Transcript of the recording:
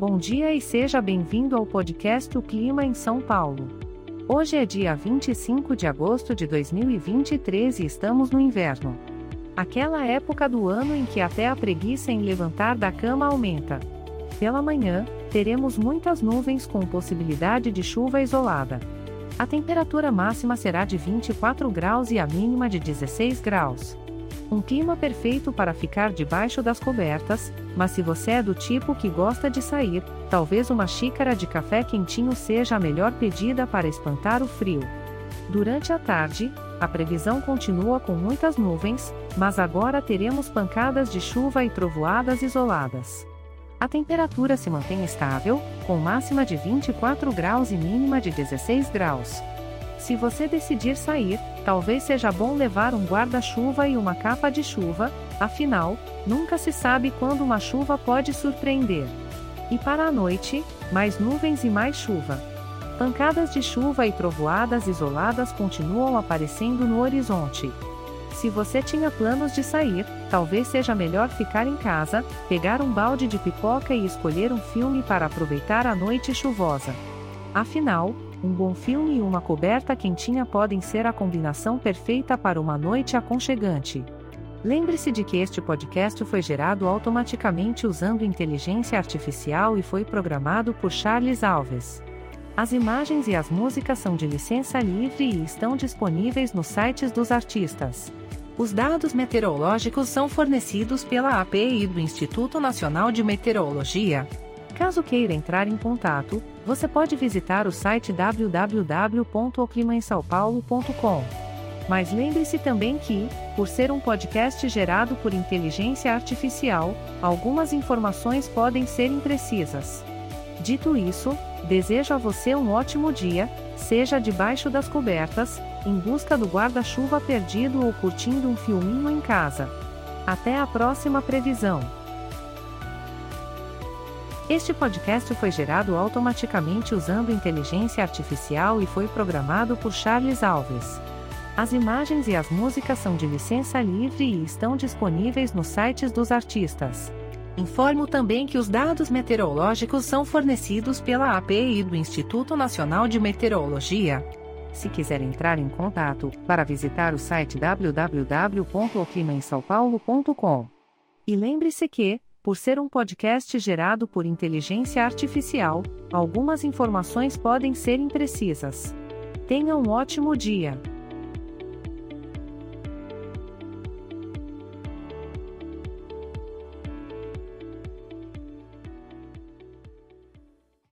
Bom dia e seja bem-vindo ao podcast O Clima em São Paulo. Hoje é dia 25 de agosto de 2023 e estamos no inverno. Aquela época do ano em que até a preguiça em levantar da cama aumenta. Pela manhã, teremos muitas nuvens com possibilidade de chuva isolada. A temperatura máxima será de 24 graus e a mínima de 16 graus. Um clima perfeito para ficar debaixo das cobertas, mas se você é do tipo que gosta de sair, talvez uma xícara de café quentinho seja a melhor pedida para espantar o frio. Durante a tarde, a previsão continua com muitas nuvens, mas agora teremos pancadas de chuva e trovoadas isoladas. A temperatura se mantém estável, com máxima de 24 graus e mínima de 16 graus. Se você decidir sair, talvez seja bom levar um guarda-chuva e uma capa de chuva, afinal, nunca se sabe quando uma chuva pode surpreender. E para a noite, mais nuvens e mais chuva. Pancadas de chuva e trovoadas isoladas continuam aparecendo no horizonte. Se você tinha planos de sair, talvez seja melhor ficar em casa, pegar um balde de pipoca e escolher um filme para aproveitar a noite chuvosa. Afinal, um bom filme e uma coberta quentinha podem ser a combinação perfeita para uma noite aconchegante. Lembre-se de que este podcast foi gerado automaticamente usando inteligência artificial e foi programado por Charles Alves. As imagens e as músicas são de licença livre e estão disponíveis nos sites dos artistas. Os dados meteorológicos são fornecidos pela API do Instituto Nacional de Meteorologia, Caso queira entrar em contato, você pode visitar o site www.oclimaemsaopaulo.com. Mas lembre-se também que, por ser um podcast gerado por inteligência artificial, algumas informações podem ser imprecisas. Dito isso, desejo a você um ótimo dia, seja debaixo das cobertas, em busca do guarda-chuva perdido ou curtindo um filminho em casa. Até a próxima previsão. Este podcast foi gerado automaticamente usando inteligência artificial e foi programado por Charles Alves. As imagens e as músicas são de licença livre e estão disponíveis nos sites dos artistas. Informo também que os dados meteorológicos são fornecidos pela API do Instituto Nacional de Meteorologia. Se quiser entrar em contato, para visitar o site www.oclimaemsaopaulo.com. E lembre-se que, por ser um podcast gerado por inteligência artificial, algumas informações podem ser imprecisas. Tenha um ótimo dia!